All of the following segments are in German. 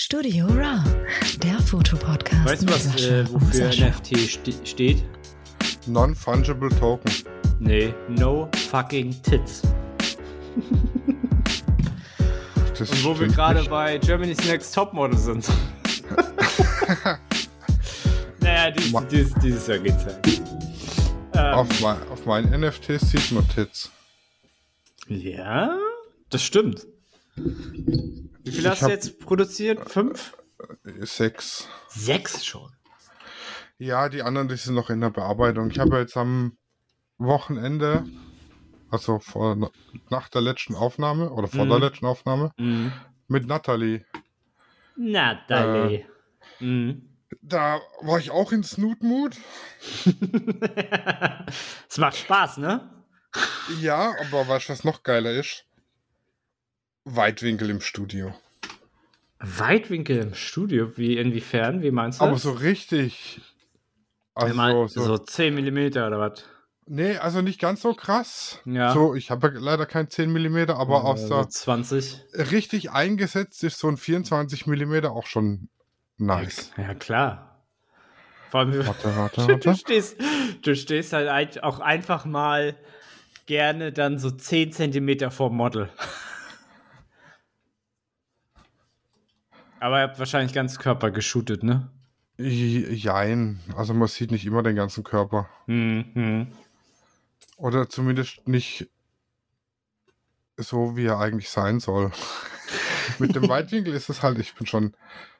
Studio Raw, der Fotopodcast. Weißt du, was Sascha äh, wofür Sascha. NFT ste steht? Non-Fungible Token. Nee, no fucking tits. Das Und wo wir gerade bei Germany's Next Topmodel sind. naja, dieses, Ma- dieses, dieses Jahr geht's halt. Ähm, Auf, mein, auf meinen NFTs sieht man Tits. ja, das stimmt. Wie viel Ich hast du jetzt produziert? Fünf? Sechs. Sechs schon. Ja, die anderen, die sind noch in der Bearbeitung. Ich habe jetzt am Wochenende, also vor, nach der letzten Aufnahme oder vor Mhm. der letzten Aufnahme, Mhm. mit Natalie. Natalie. Mhm. Da war ich auch in Snoot-Mood. Es macht Spaß, ne? Ja, aber weißt du, was noch geiler ist? Weitwinkel im Studio. Weitwinkel im Studio? Wie, inwiefern? Wie meinst du? Aber das? so richtig. Also, Ich mein, so, so 10 mm oder was? Nee, also nicht ganz so krass. Ja. So, ich habe ja leider kein 10 mm, aber aus so der 20. richtig eingesetzt ist so ein 24 mm auch schon nice. Ja, klar. Vor allem, Warte, warte, du, warte. stehst, du stehst halt auch einfach mal gerne dann so 10 cm vor Model. Aber ihr habt wahrscheinlich ganz Körper geshootet, ne? Jein. Also man sieht nicht immer den ganzen Körper. Mhm. Oder zumindest nicht so, wie er eigentlich sein soll. Mit dem Weitwinkel ist es halt, ich bin schon.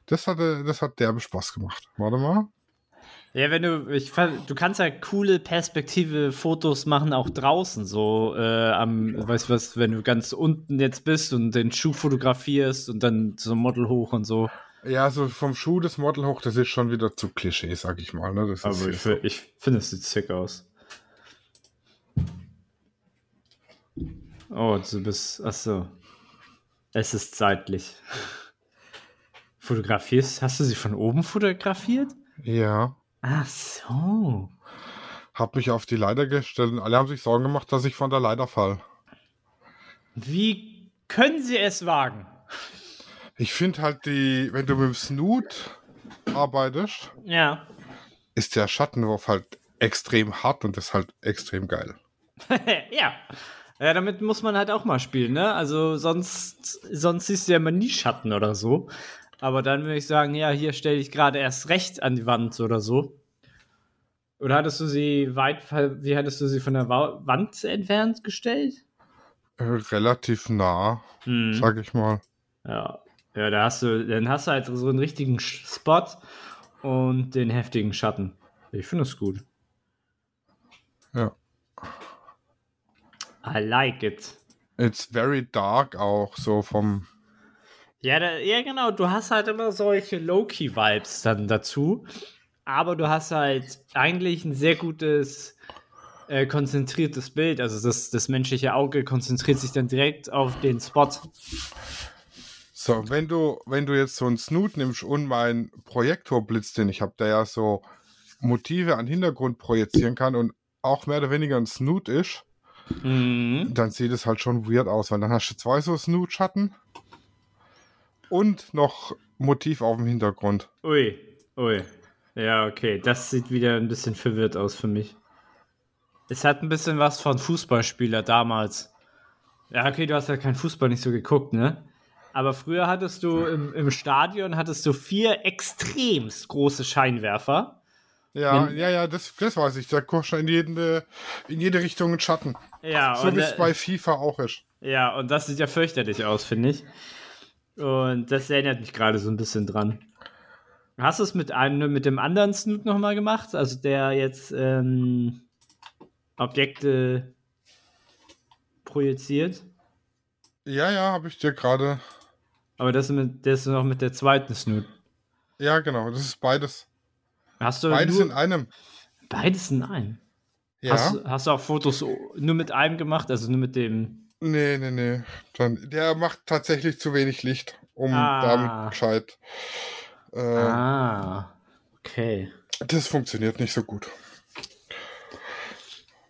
Das hatte, das hat derbe Spaß gemacht. Warte mal. Ja, wenn du, ich, fand- du kannst ja coole Perspektive Fotos machen, auch draußen, so äh, am, weißt du was, wenn du ganz unten jetzt bist und den Schuh fotografierst und dann so ein Model hoch und so. Ja, so vom Schuh des Model hoch, das ist schon wieder zu Klischee, sag ich mal. Ne? Aber ich, so. ich finde, es sieht sick aus. Oh, du bist, achso. Es ist zeitlich. Fotografierst, hast du sie von oben fotografiert? Ja. Ach so. Hab mich auf die Leiter gestellt und alle haben sich Sorgen gemacht, dass ich von der Leiter fall. Wie können sie es wagen? Ich finde halt die, wenn du mit dem Snoot arbeitest, Ja. ist der Schattenwurf halt extrem hart und ist halt extrem geil. ja. Ja, damit muss man halt auch mal spielen, ne? Also sonst, sonst siehst du ja immer nie Schatten oder so. Aber dann würde ich sagen, ja, hier stelle ich gerade erst recht an die Wand oder so. Oder hattest du sie weit, wie hattest du sie von der Wa Wand entfernt gestellt? Äh, relativ nah, Hm. sag ich mal. Ja. Ja, da hast du, dann hast du halt so einen richtigen Spot und den heftigen Schatten. Ich finde es gut. Ja. I like it. It's very dark auch, so vom. Ja, da, ja, genau. Du hast halt immer solche Low-Key-Vibes dann dazu. Aber du hast halt eigentlich ein sehr gutes, äh, konzentriertes Bild. Also das, das menschliche Auge konzentriert sich dann direkt auf den Spot. So, wenn du, wenn du jetzt so einen Snoot nimmst und meinen Projektorblitz, den ich habe, der ja so Motive an Hintergrund projizieren kann und auch mehr oder weniger ein Snoot ist, Mhm. dann sieht es halt schon weird aus, weil dann hast du zwei so Snoot-Schatten und noch Motiv auf dem Hintergrund. Ui, ui. Ja, okay. Das sieht wieder ein bisschen verwirrt aus für mich. Es hat ein bisschen was von Fußballspieler damals. Ja, okay, du hast ja kein Fußball nicht so geguckt, ne? Aber früher hattest du im, im Stadion hattest du vier extremst große Scheinwerfer. Ja, Wenn- ja, ja, das, das weiß ich. Da kostet in jede, in jede Richtung ein Schatten. Ja, so wie es bei FIFA auch ist. ja, und das sieht ja fürchterlich aus, finde ich. Und das erinnert mich gerade so ein bisschen dran. Hast du es mit einem, mit dem anderen Snoot nochmal gemacht? Also der jetzt ähm, Objekte projiziert? Ja, ja, habe ich dir gerade. Aber das ist, mit, das ist noch mit der zweiten Snoot. Ja, genau, das ist beides. Hast du Beides nur, in einem. beides in einem? Ja. Hast, hast du auch Fotos nur mit einem gemacht? Also nur mit dem. Nee, nee, nee. Dann, der macht tatsächlich zu wenig Licht, um Ah. damit gescheit. Äh, Ah, okay. Das funktioniert nicht so gut.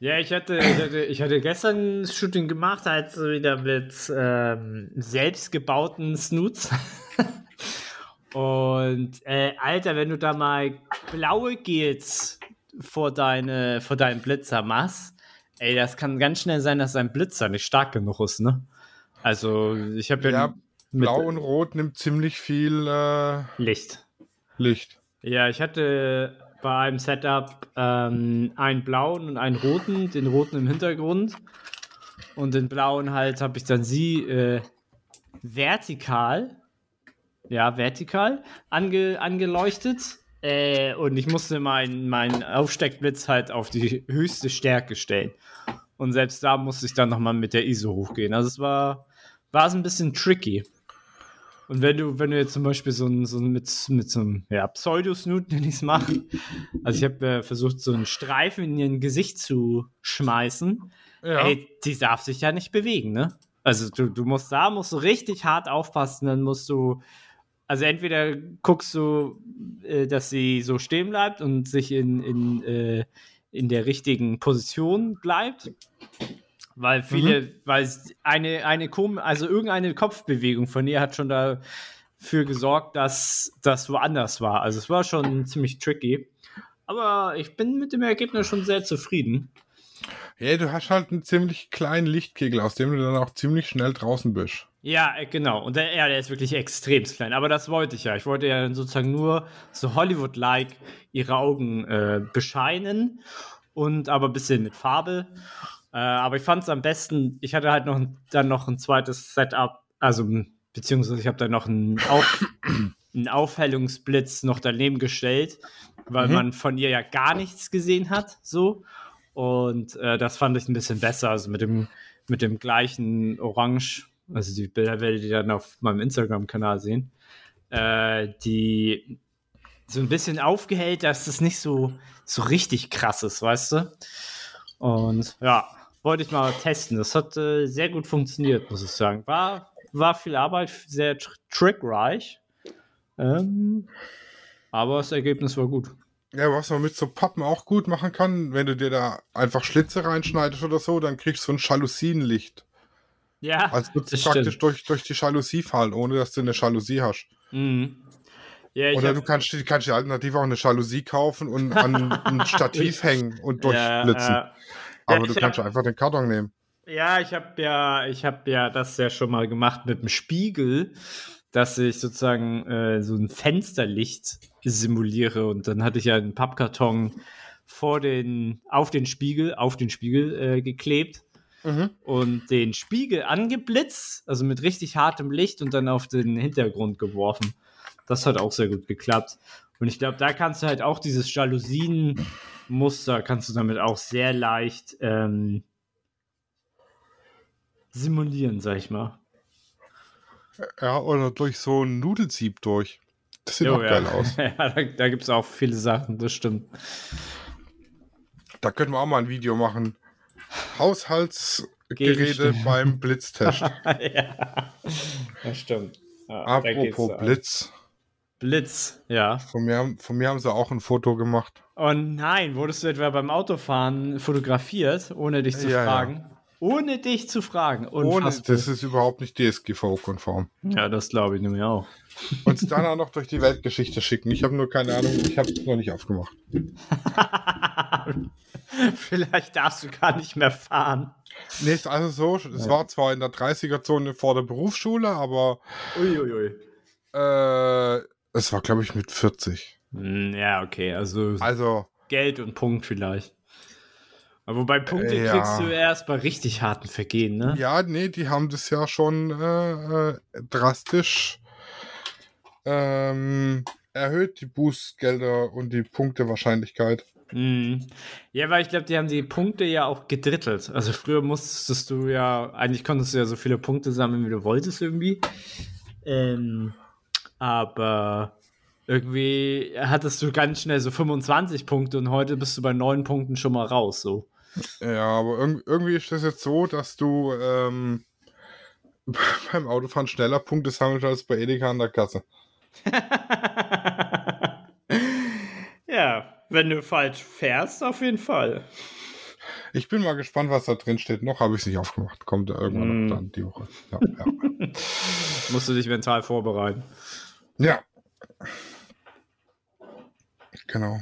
Ja, ich hatte, ich hatte, ich hatte gestern ein Shooting gemacht, halt so wieder mit ähm, selbstgebauten Snoots. Und äh, Alter, wenn du da mal blaue Gels vor, deine, vor deinen Blitzer machst, ey, das kann ganz schnell sein, dass dein Blitzer nicht stark genug ist, ne? Also, ich habe ja, Ja, Blau und Rot nimmt ziemlich viel äh, Licht. Licht. Ja, ich hatte bei einem Setup ähm, einen blauen und einen roten, den roten im Hintergrund. Und den blauen halt habe ich dann sie äh, vertikal, ja, vertikal ange, angeleuchtet. Äh, und ich musste meinen mein Aufsteckblitz halt auf die höchste Stärke stellen. Und selbst da musste ich dann nochmal mit der ISO hochgehen. Also es war, war es ein bisschen tricky. Und wenn du, wenn du jetzt zum Beispiel so ein, so ein mit, mit so einem ja, Pseudosnoot, nenne ich es mal, also ich habe äh, versucht, so einen Streifen in ihr Gesicht zu schmeißen, Ja. ey, die darf sich ja nicht bewegen, ne? Also du, du musst da, musst du richtig hart aufpassen, dann musst du, also entweder guckst du, äh, dass sie so stehen bleibt und sich in, in, äh, in der richtigen Position bleibt, weil viele, weil es eine, eine kom also irgendeine Kopfbewegung von ihr hat schon dafür gesorgt, dass das woanders war. Also es war schon ziemlich tricky. Aber ich bin mit dem Ergebnis schon sehr zufrieden. Ja, du hast halt einen ziemlich kleinen Lichtkegel, aus dem du dann auch ziemlich schnell draußen bist. Ja, äh, genau. Und der, ja, der ist wirklich extrem klein. Aber das wollte ich ja. Ich wollte ja sozusagen nur so Hollywood-like ihre Augen äh, bescheinen und aber ein bisschen mit Farbe. Äh, aber ich fand es am besten, ich hatte halt noch ein, dann noch ein zweites Setup, also beziehungsweise ich habe dann noch einen, Auf, einen Aufhellungsblitz noch daneben gestellt, weil Mhm. man von ihr ja gar nichts gesehen hat, so. Und äh, das fand ich ein bisschen besser, also mit dem, mit dem gleichen Orange, also die Bilder werdet ihr dann auf meinem Instagram-Kanal sehen, äh, die so ein bisschen aufgehellt, dass es nicht so, so richtig krass ist, weißt du? Und ja, wollte ich mal testen. Das hat äh, sehr gut funktioniert, muss ich sagen. War, war viel Arbeit, sehr tr trickreich. Ähm, aber das Ergebnis war gut. Ja, was man mit so Pappen auch gut machen kann, wenn du dir da einfach Schlitze reinschneidest oder so, dann kriegst du so ein Jalousienlicht. Ja, Also du das praktisch stimmt. durch, durch die Jalousie fallen, ohne dass du eine Jalousie hast. Mhm. Ja, ich Oder hab- du kannst, die- kannst dir alternativ auch eine Jalousie kaufen und an ein Stativ hängen und durchblitzen. Ja, äh, Aber Ja, du kannst hab- einfach den Karton nehmen. Ja, ich habe ja, ich habe ja das ja schon mal gemacht mit dem Spiegel, dass ich sozusagen äh, so ein Fensterlicht simuliere und dann hatte ich ja einen Pappkarton vor den, auf den Spiegel, auf den Spiegel äh, geklebt und den Spiegel angeblitzt, also mit richtig hartem Licht und dann auf den Hintergrund geworfen. Das hat auch sehr gut geklappt. Und ich glaube, da kannst du halt auch dieses Jalousien-Muster, kannst du damit auch sehr leicht ähm, simulieren, sag ich mal. Ja, oder durch so ein Nudelsieb durch. Das sieht Jo, auch ja. geil aus. ja, da da gibt es auch viele Sachen, das stimmt. Da können wir auch mal ein Video machen. Haushaltsgeräte beim Blitztest. ja, das stimmt. Ja, da Apropos so. Blitz. Blitz, ja. Von mir, haben- von mir haben sie auch ein Foto gemacht. Oh nein, wurdest du etwa beim Autofahren fotografiert, ohne dich zu Ja, ja. Ohne dich zu fragen. Ohne, das ist überhaupt nicht DSGVO-konform. ja, das glaube ich nämlich auch. Und es dann auch noch durch die Weltgeschichte schicken. Ich habe nur keine Ahnung, ich habe es noch nicht aufgemacht. Vielleicht darfst du gar nicht mehr fahren. Nee, ist also so, es war zwar in der 30er-Zone vor der Berufsschule, aber Uiuiui. äh, es war, glaube ich, mit 40. Hm, Ja, okay, also Also, Geld und Punkt vielleicht. Aber wobei Punkte Äh, ja. kriegst du erst bei richtig harten Vergehen, ne? ja, nee, die haben das ja schon äh, äh, drastisch ähm, erhöht, die Bußgelder und die Punktewahrscheinlichkeit. Mhm. Ja, weil ich glaube, die haben die Punkte ja auch gedrittelt. Also früher musstest du ja, eigentlich konntest du ja so viele Punkte sammeln, wie du wolltest irgendwie. Ähm, aber irgendwie hattest du ganz schnell so 25 Punkte und heute bist du bei 9 Punkten schon mal raus. So. Ja, aber irg irgendwie ist das jetzt so, dass du ähm, beim Autofahren schneller Punkte sammelst als bei Edeka an der Kasse. ja, wenn du falsch fährst, auf jeden Fall. Ich bin mal gespannt, was da drin steht. Noch habe ich es nicht aufgemacht. Kommt irgendwann Mm. dann die Woche. Ja, ja. Musst du dich mental vorbereiten. ja. Genau.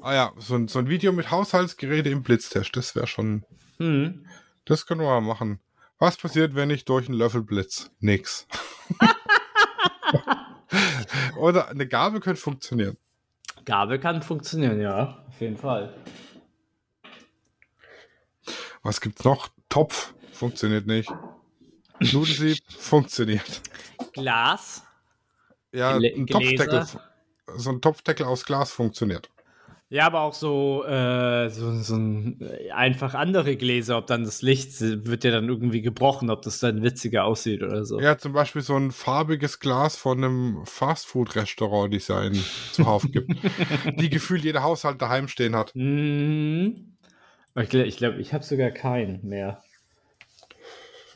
Ah ja, so ein, so ein Video mit Haushaltsgeräte im Blitztest, das wäre schon. Hm. Das können wir mal machen. Was passiert, wenn ich durch einen Löffel blitz? Nix. Oder eine Gabel könnte funktionieren. Gabel kann funktionieren, ja, auf jeden Fall. Was gibt's noch? Topf funktioniert nicht. Nudelsieb funktioniert. Glas. Ja, Gla- ein Topfdeckel. So ein Topfdeckel aus Glas funktioniert. Ja, aber auch so, äh, so, so ein, einfach andere Gläser, ob dann das Licht wird ja dann irgendwie gebrochen, ob das dann witziger aussieht oder so. Ja, zum Beispiel so ein farbiges Glas von einem Fastfood-Restaurant, die es ja in zuhauf gibt. die gefühlt jeder Haushalt daheim stehen hat. Aber Ich glaube, ich, glaub, ich habe sogar keinen mehr.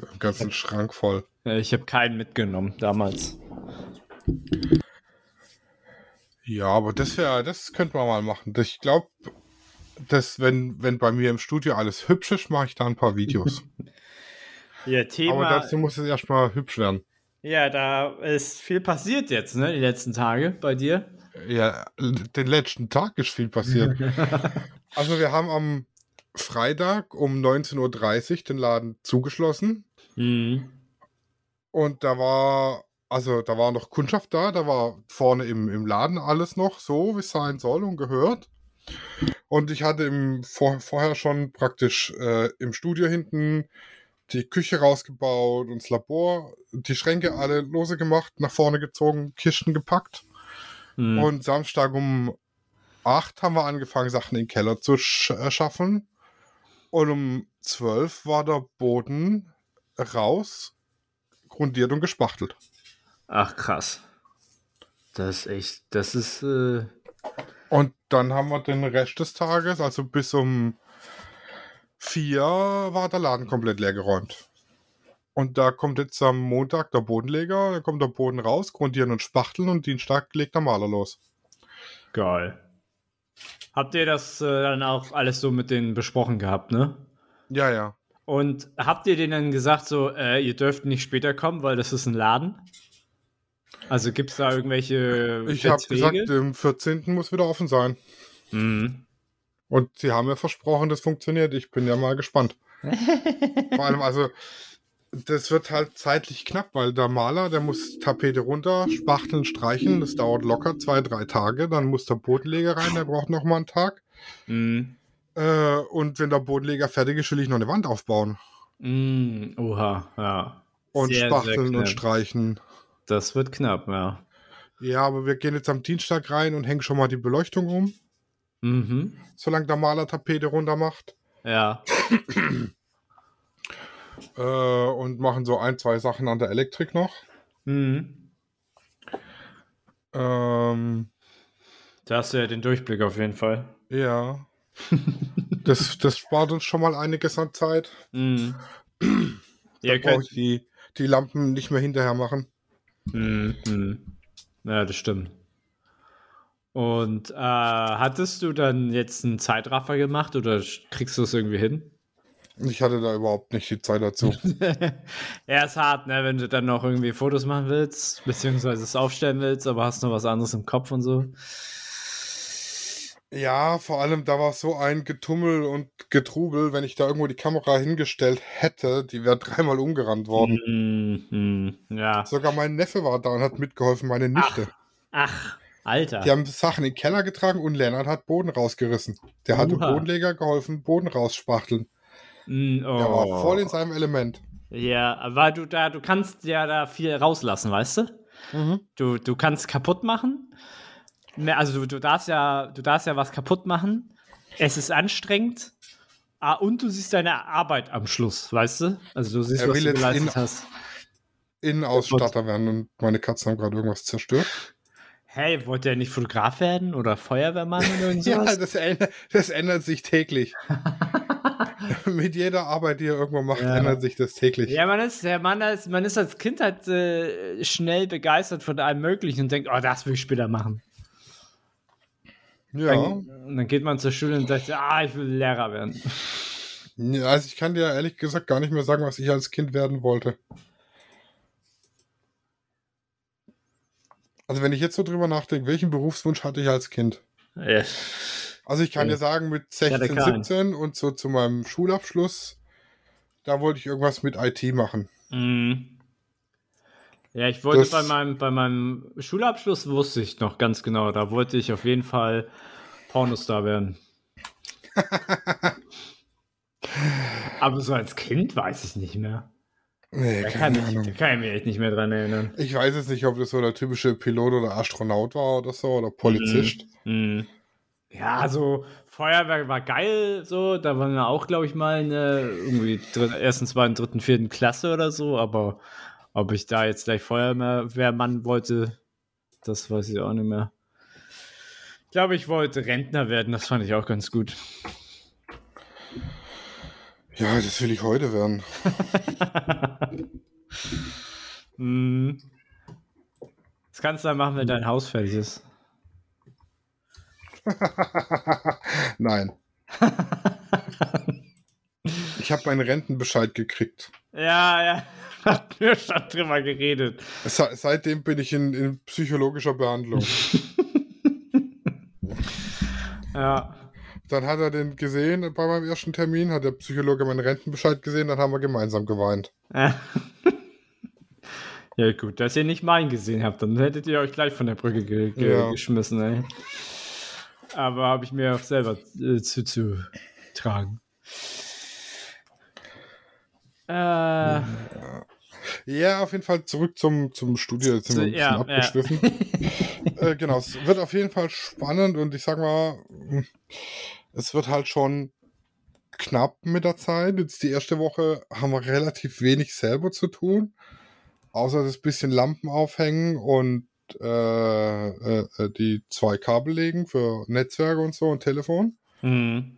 Einen ganzen Schrank voll. Ich habe keinen mitgenommen damals. Ja, aber das wäre, das könnte man mal machen. Ich glaube, dass wenn, wenn bei mir im Studio alles hübsch ist, mache ich da ein paar Videos. Ja, aber Thema. dazu muss es erstmal hübsch werden. Ja, da ist viel passiert jetzt, ne, die letzten Tage bei dir. Ja, den letzten Tag ist viel passiert. also wir haben am Freitag um 19.30 Uhr den Laden zugeschlossen. Mhm. Und da war, also da war noch Kundschaft da, da war vorne im, im Laden alles noch so, wie es sein soll und gehört. Und ich hatte im, vor, vorher schon praktisch äh, im Studio hinten die Küche rausgebaut und das Labor, die Schränke alle lose gemacht, nach vorne gezogen, Kisten gepackt. Mhm. Und Samstag um 8 haben wir angefangen, Sachen in den Keller zu sch äh, schaffen. Und um 12 war der Boden raus, grundiert und gespachtelt. Ach, krass. Das ist echt, das ist, äh, Und dann haben wir den Rest des Tages, also bis um 4 war der Laden komplett leer geräumt. Und da kommt jetzt am Montag der Bodenleger, da kommt der Boden raus, grundieren und spachteln und Dienstag legt der Maler los. geil. Habt ihr das äh, dann auch alles so mit denen besprochen gehabt, ne? Ja, ja. Und habt ihr denen dann gesagt, so, äh, ihr dürft nicht später kommen, weil das ist ein Laden? Also gibt es da irgendwelche Ich habe gesagt, im 14. muss wieder offen sein. Mhm. Und sie haben mir versprochen, das funktioniert. Ich bin ja mal gespannt. Vor allem, also, das wird halt zeitlich knapp, weil der Maler, der muss Tapete runter, spachteln, streichen. Das dauert locker zwei, drei Tage. Dann muss der Bodenleger rein, der braucht noch mal einen Tag. Mhm. Äh, und wenn der Bodenleger fertig ist, will ich noch eine Wand aufbauen. Mhm. Oha, ja. Und Sehr, sehr spachteln und knapp. streichen. Das wird knapp, ja. Ja, aber wir gehen jetzt am Dienstag rein und hängen schon mal die Beleuchtung um, Mhm. solange der Maler Tapete runter macht. Ja. Äh, und machen so ein, zwei Sachen an der Elektrik noch. Mhm. Ähm, Da hast du ja den Durchblick auf jeden Fall. ja. das, das spart uns schon mal einiges an Zeit. Mhm. Da Ihr brauche ich die, die Lampen nicht mehr hinterher machen. Mhm, mhm. Ja, das stimmt. Und äh, hattest du dann jetzt einen Zeitraffer gemacht oder kriegst du es irgendwie hin? Ich hatte da überhaupt nicht die Zeit dazu. ja, ist hart, ne, wenn du dann noch irgendwie Fotos machen willst, beziehungsweise es aufstellen willst, aber hast noch was anderes im Kopf und so. Ja, vor allem da war so ein Getummel und Getrubel, wenn ich da irgendwo die Kamera hingestellt hätte, die wäre dreimal umgerannt worden. Mhm, mhm. Ja. Sogar mein Neffe war da und hat mitgeholfen, meine Nichte. Ach, Alter. Die haben Sachen in den Keller getragen und Lennart hat Boden rausgerissen. Der hat dem Oha. Bodenleger geholfen, Boden rausspachteln. Mm, oh. Der war voll in seinem Element. Ja, aber du da, du kannst ja da viel rauslassen, weißt du? Mhm. Du, du kannst kaputt machen. Mehr- Also du, du darfst ja, du darfst ja was kaputt machen. Es ist anstrengend. Ah, und du siehst deine Arbeit am Schluss, weißt du? Also du siehst, Er was du geleistet in- hast. Innenausstatter werden und meine Katzen haben gerade irgendwas zerstört. Hey, wollte er nicht Fotograf werden oder Feuerwehrmann oder irgend Ja, das ändert, das ändert sich täglich. Mit jeder Arbeit, die er irgendwo macht, Ja. ändert sich das täglich. Ja, man ist, der Mann ist, man ist als Kind halt äh, schnell begeistert von allem Möglichen und denkt, oh, das will ich später machen. Ja. Und dann geht man zur Schule und sagt, ah, ich will Lehrer werden. Ja, Also ich kann dir ehrlich gesagt gar nicht mehr sagen, was ich als Kind werden wollte. Also wenn ich jetzt so drüber nachdenke, welchen Berufswunsch hatte ich als Kind? Ja. Also ich kann Ja. dir sagen, mit hatte 16, keinen. 17 und so zu meinem Schulabschluss, da wollte ich irgendwas mit IT machen. Mhm. Ja, ich wollte Das- bei meinem, bei meinem Schulabschluss wusste ich noch ganz genau, da wollte ich auf jeden Fall Pornostar werden. Aber so als Kind weiß ich nicht mehr. Nee, Da kann, ich, da kann ich mich echt nicht mehr dran erinnern. Ich weiß jetzt nicht, ob das so der typische Pilot oder Astronaut war oder so oder Polizist. Mhm. Ja, so Feuerwehr war geil, so. Da waren wir auch, glaube ich, mal in der irgendwie dritt, ersten, zweiten, dritten, vierten Klasse oder so. Aber ob ich da jetzt gleich Feuerwehrmann wollte, das weiß ich auch nicht mehr. Ich glaube, ich wollte Rentner werden, das fand ich auch ganz gut. Ja, das will ich heute werden. Mhm. Das kannst du dann machen, wenn dein Haus fertig ist. Nein. Ich habe meinen Rentenbescheid gekriegt. Ja, ja. Hat mir schon drüber geredet. Se seitdem bin ich in, in psychologischer Behandlung. Ja. Dann hat er den gesehen bei meinem ersten Termin, hat der Psychologe meinen Rentenbescheid gesehen, dann haben wir gemeinsam geweint. Ja, gut, dass ihr nicht meinen gesehen habt, dann hättet ihr euch gleich von der Brücke ge ge Ja. geschmissen, ey. Aber habe ich mir auch selber äh, zuzutragen. Äh, Ja, auf jeden Fall zurück zum, zum Studio. Jetzt sind wir ein bisschen Ja, ja. abgeschwiffen. äh, genau, es wird auf jeden Fall spannend und ich sag mal, hm, es wird halt schon knapp mit der Zeit. Jetzt die erste Woche haben wir relativ wenig selber zu tun, außer das bisschen Lampen aufhängen und äh, äh, äh, die zwei Kabel legen für Netzwerke und so und Telefon. mhm.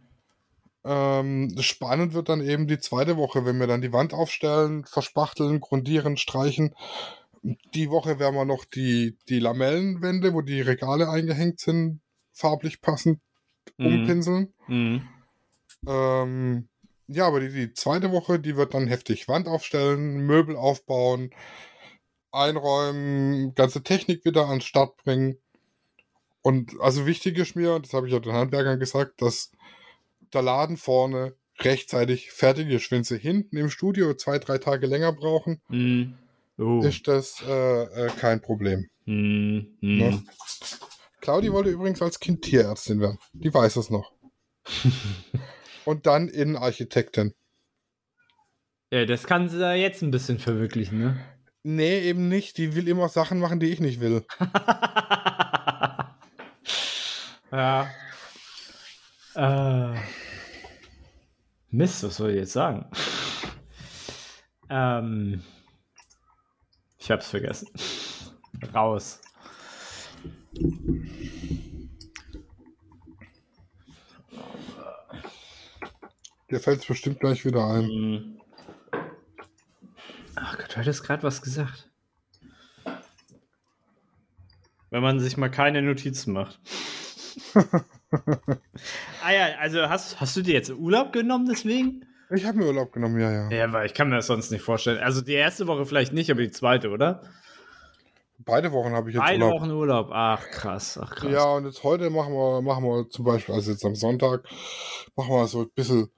Ähm, spannend wird dann eben die zweite Woche, wenn wir dann die Wand aufstellen, verspachteln, grundieren, streichen. Die Woche werden wir noch die, die Lamellenwände, wo die Regale eingehängt sind, farblich passend Mhm. umpinseln. Mhm. Ähm, ja, aber die, die zweite Woche, die wird dann heftig Wand aufstellen, Möbel aufbauen, einräumen, ganze Technik wieder an den Start bringen. Und also wichtig ist mir, das habe ich ja den Handwerkern gesagt, dass der Laden vorne rechtzeitig fertig ist. Wenn sie hinten im Studio zwei, drei Tage länger brauchen, Mhm. Oh. ist das äh, äh, kein Problem. Mhm. Ne? Mhm. Claudi wollte übrigens als Kind Tierärztin werden. Die weiß es noch. Und dann Innenarchitektin. Ja, das kann sie da jetzt ein bisschen verwirklichen, ne? Nee, eben nicht. Die will immer Sachen machen, die ich nicht will. ja. Äh. Mist, was soll ich jetzt sagen? ähm. Ich hab's vergessen. Raus. Dir fällt es bestimmt gleich wieder ein. Hm. Ach Gott, du hattest gerade was gesagt. Wenn man sich mal keine Notizen macht. Ah ja, also hast, hast du dir jetzt Urlaub genommen deswegen? Ich habe mir Urlaub genommen, ja, ja. Ja, weil ich kann mir das sonst nicht vorstellen. Also die erste Woche vielleicht nicht, aber die zweite, oder? Beide Wochen habe ich jetzt Beide Urlaub. Wochen Urlaub. Ach krass, ach krass. Ja, und jetzt heute machen wir, machen wir zum Beispiel, also jetzt am Sonntag, machen wir so ein bisschen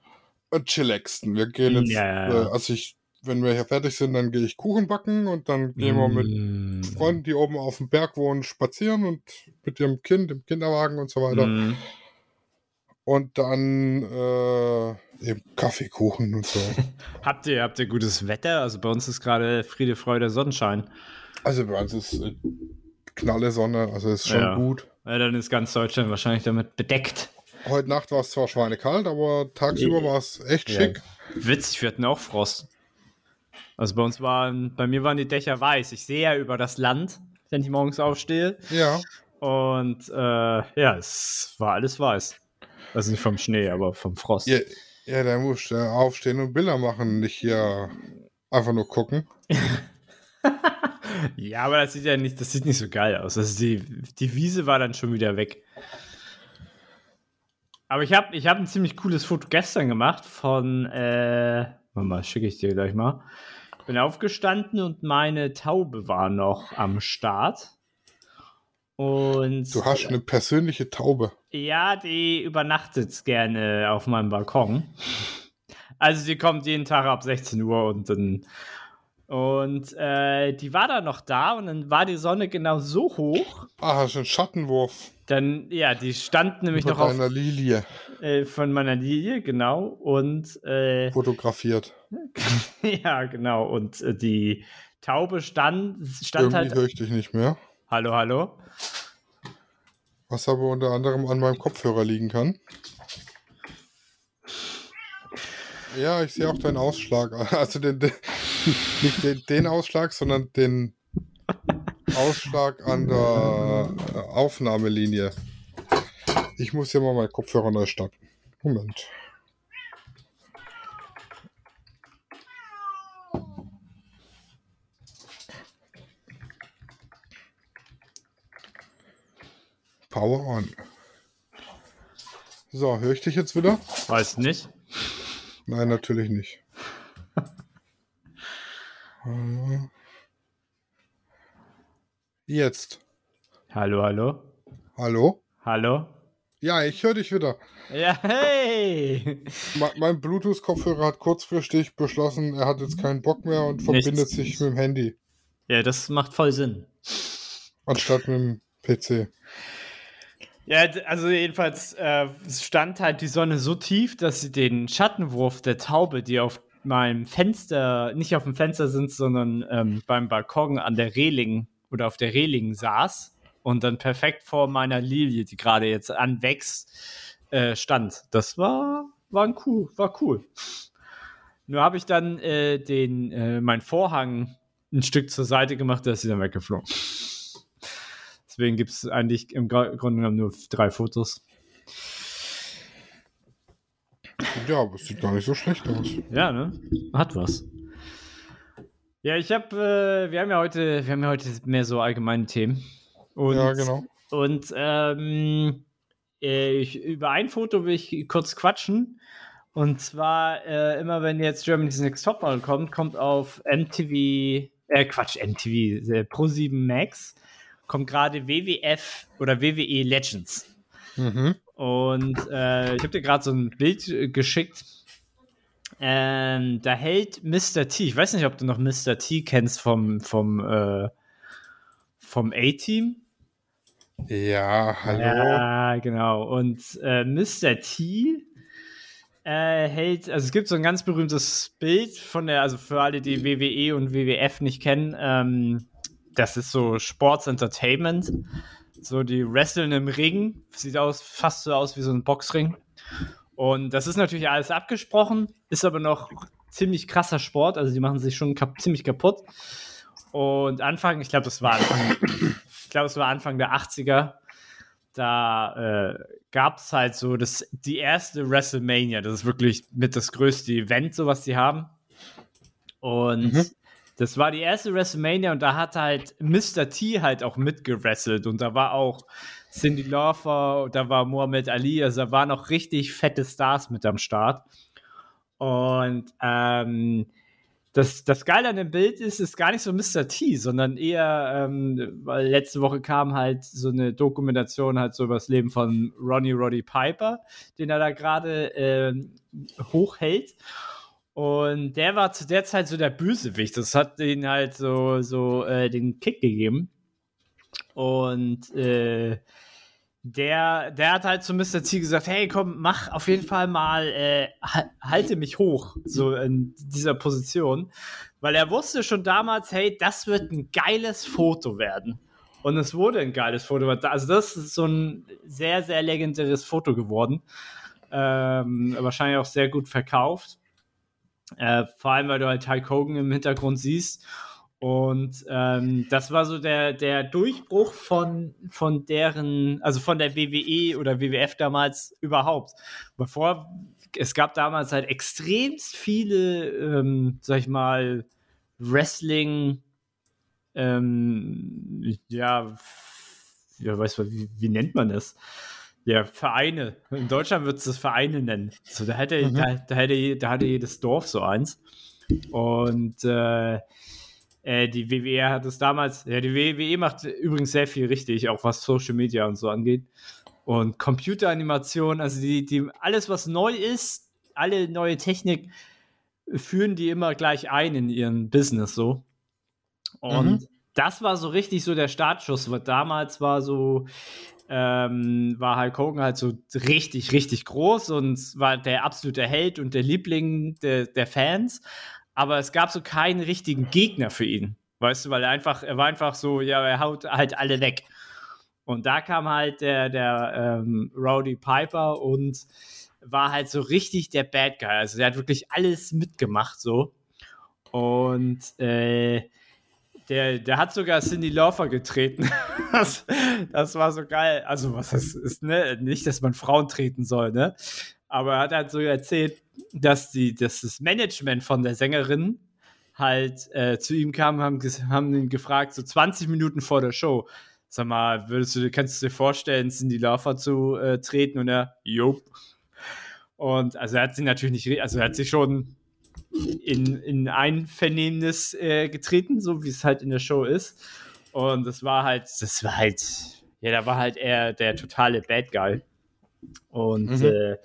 ein chillaxten. Wir gehen jetzt, Ja, ja, ja. Äh, also ich, wenn wir hier fertig sind, dann gehe ich Kuchen backen und dann gehen wir mit Mm. Freunden, die oben auf dem Berg wohnen, spazieren und mit ihrem Kind, im Kinderwagen und so weiter. Mm. Und dann äh, eben Kaffeekuchen und so. Habt ihr, habt ihr gutes Wetter? Also bei uns ist gerade Friede, Freude, Sonnenschein. also bei uns ist äh, knalle Sonne, also ist schon Ja. gut. Ja, dann ist ganz Deutschland wahrscheinlich damit bedeckt. Heute Nacht war es zwar schweinekalt, aber tagsüber war es echt Ja. schick. Witzig, wir hatten auch Frost. Also bei uns waren, bei mir waren die Dächer weiß. Ich sehe ja über das Land, wenn ich morgens aufstehe. Ja. Und äh, ja, es war alles weiß. Also nicht vom Schnee, aber vom Frost. Ja, ja da musst du aufstehen und Bilder machen, nicht hier einfach nur gucken. Ja, aber das sieht ja nicht, das sieht nicht so geil aus. Also die, die Wiese war dann schon wieder weg. Aber ich habe ich hab ein ziemlich cooles Foto gestern gemacht von, äh, warte mal, schicke ich dir gleich mal. Bin aufgestanden und meine Taube war noch am Start. Und Du hast eine persönliche Taube. ja, die übernachtet gerne auf meinem Balkon. Also die kommt jeden Tag ab 16 Uhr und dann und äh, die war da noch da und dann war die Sonne genau so hoch. Ah, hast einen Schattenwurf Dann, ja, die stand nämlich über noch auf, Lilie äh, von meiner Lilie, genau. Und äh, fotografiert. ja, genau. Und äh, die Taube stand, stand Irgendwie halt. höre ich dich nicht mehr. Hallo, hallo. Was aber unter anderem an meinem Kopfhörer liegen kann. Ja, ich sehe auch deinen Ausschlag. Also den, den, nicht den, den Ausschlag, sondern den Ausschlag an der äh, Aufnahmelinie. Ich muss hier mal meinen Kopfhörer neu starten. Moment. Power on. So, höre ich dich jetzt wieder? Weiß nicht. Nein, natürlich nicht. Jetzt. Hallo, hallo. Hallo? Hallo. Ja, ich höre dich wieder. Ja, hey. Me- mein Bluetooth-Kopfhörer hat kurzfristig beschlossen, er hat jetzt keinen Bock mehr und verbindet Nichts. sich mit dem Handy Ja, das macht voll Sinn. anstatt mit dem PC. Ja, also jedenfalls äh, stand halt die Sonne so tief, dass sie den Schattenwurf der Taube, die auf meinem Fenster, nicht auf dem Fenster sind, sondern ähm, beim Balkon an der Reling oder auf der Reling saß und dann perfekt vor meiner Lilie, die gerade jetzt anwächst, äh, stand. Das war, war ein cool, war cool. Nur habe ich dann äh, den, äh, mein Vorhang ein Stück zur Seite gemacht, da ist sie dann weggeflogen. Deswegen gibt es eigentlich im Grunde genommen nur drei Fotos. Ja, aber es sieht gar nicht so schlecht aus. Ja, ne? Hat was. Ja, ich habe, äh, wir haben ja heute, wir haben ja heute mehr so allgemeine Themen. Und, ja, genau. Und ähm, äh, ich, über ein Foto will ich kurz quatschen. Und zwar, äh, immer wenn jetzt Germany's Next Topmodel kommt, kommt auf MTV, äh, Quatsch, MTV, äh, Pro7 Max, kommt gerade WWF oder WWE Legends. Mhm. Und äh, ich habe dir gerade so ein Bild geschickt. Ähm, da hält Mr. T, ich weiß nicht, ob du noch Mr. T kennst vom, vom, äh, vom A-Team. Ja, hallo. Ja, genau. Und äh, Mr. T äh, hält, also es gibt so ein ganz berühmtes Bild von der, also für alle, die WWE und WWF nicht kennen, ähm, das ist so Sports Entertainment. So die wresteln im Ring, sieht aus, fast so aus wie so ein Boxring. Und das ist natürlich alles abgesprochen, ist aber noch ziemlich krasser Sport, also die machen sich schon kap ziemlich kaputt. Und Anfang, ich glaube, das war Anfang, glaube, es war Anfang der 80er, da äh, gab es halt so das, die erste WrestleMania. Das ist wirklich mit das größte Event, so was die haben. Und Mhm. das war die erste WrestleMania und da hat halt Mr. T halt auch mitgewrestelt und da war auch Cindy Lauper, da war Muhammad Ali, also da waren auch richtig fette Stars mit am Start. Und ähm, das, das Geile an dem Bild ist, ist gar nicht so Mr. T, sondern eher, ähm, weil letzte Woche kam halt so eine Dokumentation halt so über das Leben von Ronnie Roddy Piper, den er da gerade ähm, hochhält. Und der war zu der Zeit so der Bösewicht. Das hat den halt so, so äh, den Kick gegeben. Und äh, der, der hat halt zu Mr. T gesagt, hey, komm, mach auf jeden Fall mal, äh, ha- halte mich hoch, so in dieser Position. Weil er wusste schon damals, hey, das wird ein geiles Foto werden. Und es wurde ein geiles Foto. Also das ist so ein sehr, sehr legendäres Foto geworden. Ähm, wahrscheinlich auch sehr gut verkauft. Äh, vor allem, weil du halt Hulk Hogan im Hintergrund siehst. Und ähm, das war so der, der Durchbruch von, von deren, also von der WWE oder WWF damals überhaupt. Bevor, es gab damals halt extremst viele, ähm, sag ich mal, Wrestling, ähm, ja, ja, weiß man, wie, wie nennt man das? Ja, Vereine. In Deutschland wird es das Vereine nennen. So, da hätte, Mhm. da, da hätte, da hatte jedes Dorf so eins. Und äh, Äh, die WWE hat es damals, ja, die WWE macht übrigens sehr viel richtig, auch was Social Media und so angeht. Und Computeranimation, also die, die, alles, was neu ist, alle neue Technik, führen die immer gleich ein in ihren Business so. Und mhm. das war so richtig so der Startschuss, weil damals war so, ähm, war Hulk Hogan halt so richtig, richtig groß und war der absolute Held und der Liebling der, der Fans. Aber es gab so keinen richtigen Gegner für ihn. Weißt du, weil er einfach, er war einfach so, ja, er haut halt alle weg. Und da kam halt der, der ähm, Rowdy Piper und war halt so richtig der Bad Guy. Also der hat wirklich alles mitgemacht so. Und äh, der, der hat sogar Cindy Laufer getreten. das, das war so geil. Also, was das ist, ne? Nicht, dass man Frauen treten soll, ne? Aber er hat halt so erzählt, dass, die, dass das Management von der Sängerin halt äh, zu ihm kam, haben, haben ihn gefragt, so 20 Minuten vor der Show, sag mal, würdest du, kannst du dir vorstellen, Cindy Laufer zu äh, treten? Und er, jo. Und also er hat sie natürlich nicht, also er hat sich schon in, in Einvernehmnis äh, getreten, so wie es halt in der Show ist. Und das war halt, das war halt, ja, da war halt eher der totale Bad Guy. Und mhm. äh,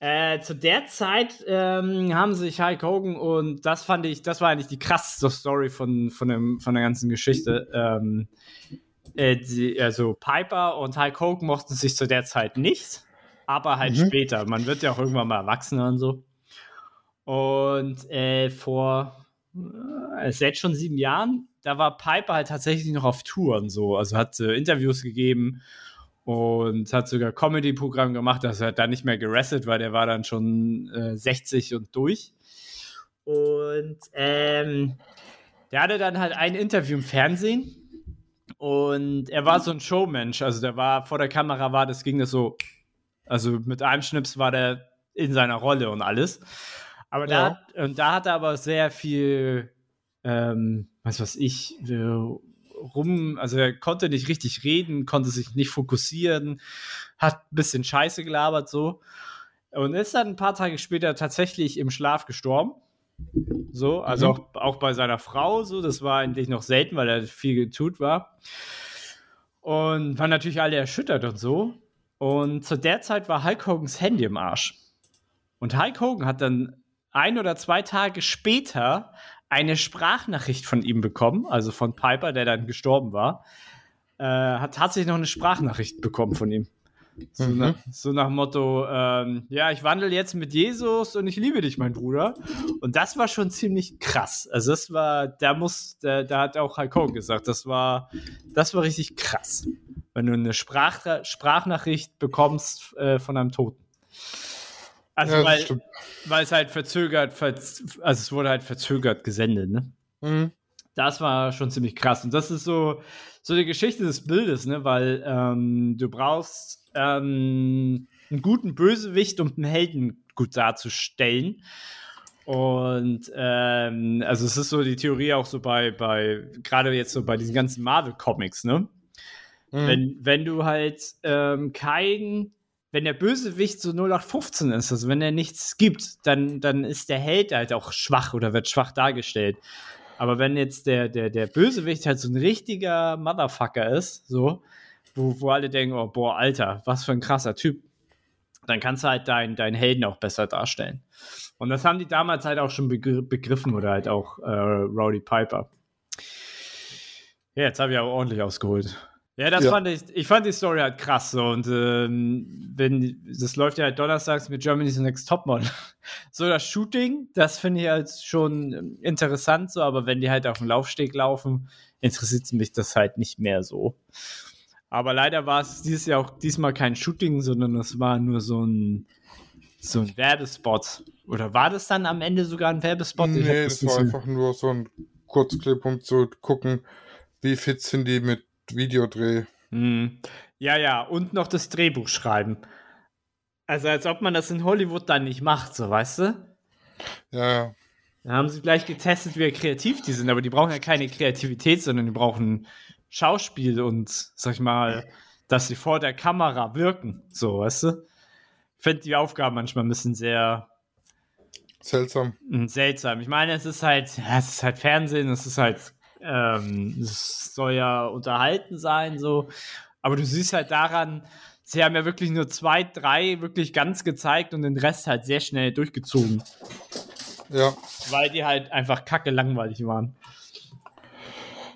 äh, zu der Zeit ähm, haben sich Hulk Hogan und das fand ich, das war eigentlich die krasseste Story von, von, dem, von der ganzen Geschichte. Ähm, äh, die, also Piper und Hulk Hogan mochten sich zu der Zeit nicht, aber halt mhm. später. Man wird ja auch irgendwann mal Erwachsener und so. Und äh, vor, äh, jetzt schon sieben Jahren, da war Piper halt tatsächlich noch auf Tour und so. Also hat äh, Interviews gegeben und hat sogar Comedy-Programm gemacht. Also er hat da nicht mehr gerestet, weil der war dann schon äh, 60 und durch. Und ähm, der hatte dann halt ein Interview im Fernsehen und er war so ein Showmensch. Also der war vor der Kamera war, das ging das so, also mit einem Schnips war der in seiner Rolle und alles. Aber ja. da, und da hat er aber sehr viel, ähm, was weiß ich, rum, also er konnte nicht richtig reden, konnte sich nicht fokussieren, hat ein bisschen Scheiße gelabert so. Und ist dann ein paar Tage später tatsächlich im Schlaf gestorben. So, also mhm. auch, auch bei seiner Frau, so, das war eigentlich noch selten, weil er viel getut war. Und waren natürlich alle erschüttert und so. Und zu der Zeit war Hulk Hogans Handy im Arsch. Und Hulk Hogan hat dann ein oder zwei Tage später eine Sprachnachricht von ihm bekommen, also von Piper, der dann gestorben war. Äh, hat tatsächlich noch eine Sprachnachricht bekommen von ihm. So, mhm. nach, so nach Motto, ähm, ja, ich wandle jetzt mit Jesus und ich liebe dich, mein Bruder. Und das war schon ziemlich krass. Also das war, da muss, da, da hat auch Hogan gesagt, das war, das war richtig krass. Wenn du eine Sprach, Sprachnachricht bekommst äh, von einem Toten. Also ja, weil, weil es halt verzögert, verz also es wurde halt verzögert gesendet, ne? Mhm. Das war schon ziemlich krass. Und das ist so, so die Geschichte des Bildes, ne? Weil ähm, du brauchst ähm, einen guten Bösewicht, um einen Helden gut darzustellen. Und ähm, also es ist so die Theorie auch so bei, bei gerade jetzt so bei diesen ganzen Marvel-Comics, ne? Mhm. Wenn, wenn du halt ähm, kein wenn der Bösewicht so 0815 ist, also wenn er nichts gibt, dann, dann ist der Held halt auch schwach oder wird schwach dargestellt. Aber wenn jetzt der, der, der Bösewicht halt so ein richtiger Motherfucker ist, so, wo, wo alle denken, oh, boah, Alter, was für ein krasser Typ, dann kannst du halt deinen dein Helden auch besser darstellen. Und das haben die damals halt auch schon begriffen oder halt auch äh, Rowdy Piper. Ja, jetzt habe ich aber ordentlich ausgeholt. Ja, das ja. fand ich, ich fand die Story halt krass so und ähm, wenn, das läuft ja halt donnerstags mit Germany's Next Topmodel. So das Shooting, das finde ich halt schon interessant so, aber wenn die halt auf dem Laufsteg laufen, interessiert mich das halt nicht mehr so. Aber leider war es dieses Jahr auch diesmal kein Shooting, sondern es war nur so ein, so ein Werbespot. Oder war das dann am Ende sogar ein Werbespot? Nee, es war einfach nur so ein Kurzclip, um zu gucken, wie fit sind die mit Videodreh. Hm. Ja, ja, und noch das Drehbuch schreiben. Also als ob man das in Hollywood dann nicht macht, so weißt du? Ja, ja. Da haben sie gleich getestet, wie kreativ die sind, aber die brauchen ja keine Kreativität, sondern die brauchen Schauspiel und, sag ich mal, dass sie vor der Kamera wirken, so, weißt du? Ich finde die Aufgaben manchmal ein bisschen sehr seltsam. Hm, Seltsam. Ich meine, es ist halt, ja, es ist halt Fernsehen, es ist halt, ähm, es soll ja unterhalten sein, so. Aber du siehst halt daran, sie haben ja wirklich nur zwei, drei wirklich ganz gezeigt und den Rest halt sehr schnell durchgezogen, Ja. weil die halt einfach kacke langweilig waren.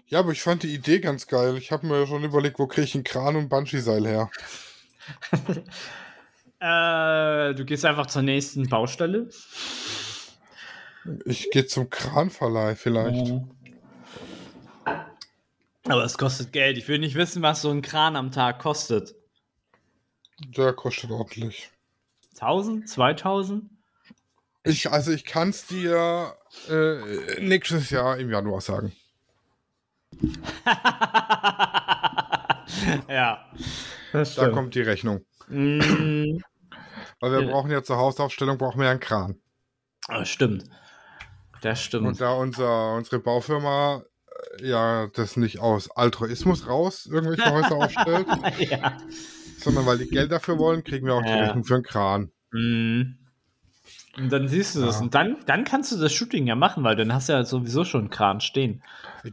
Ja, aber ich fand die Idee ganz geil. Ich habe mir schon überlegt, wo kriege ich einen Kran und Bungee-Seil her? Äh, du gehst einfach zur nächsten Baustelle. Ich gehe zum Kranverleih vielleicht. Mhm. Aber es kostet Geld. Ich will nicht wissen, was so ein Kran am Tag kostet. Der kostet ordentlich. 1000? 2000? Ich, also ich kann es dir äh, nächstes Jahr im Januar sagen. ja. Das Da kommt die Rechnung. Mm, Weil wir brauchen ja zur Hausaufstellung brauchen wir ja einen Kran. ah, stimmt. Das stimmt. Und da unser, unsere Baufirma ja das nicht aus Altruismus raus irgendwelche Häuser aufstellt, ja. sondern weil die Geld dafür wollen, kriegen wir auch die Ja. Rechnung für einen Kran. Mm. Und dann siehst du das. Ja. Und dann, dann kannst du das Shooting ja machen, weil dann hast du ja sowieso schon einen Kran stehen.